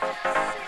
Then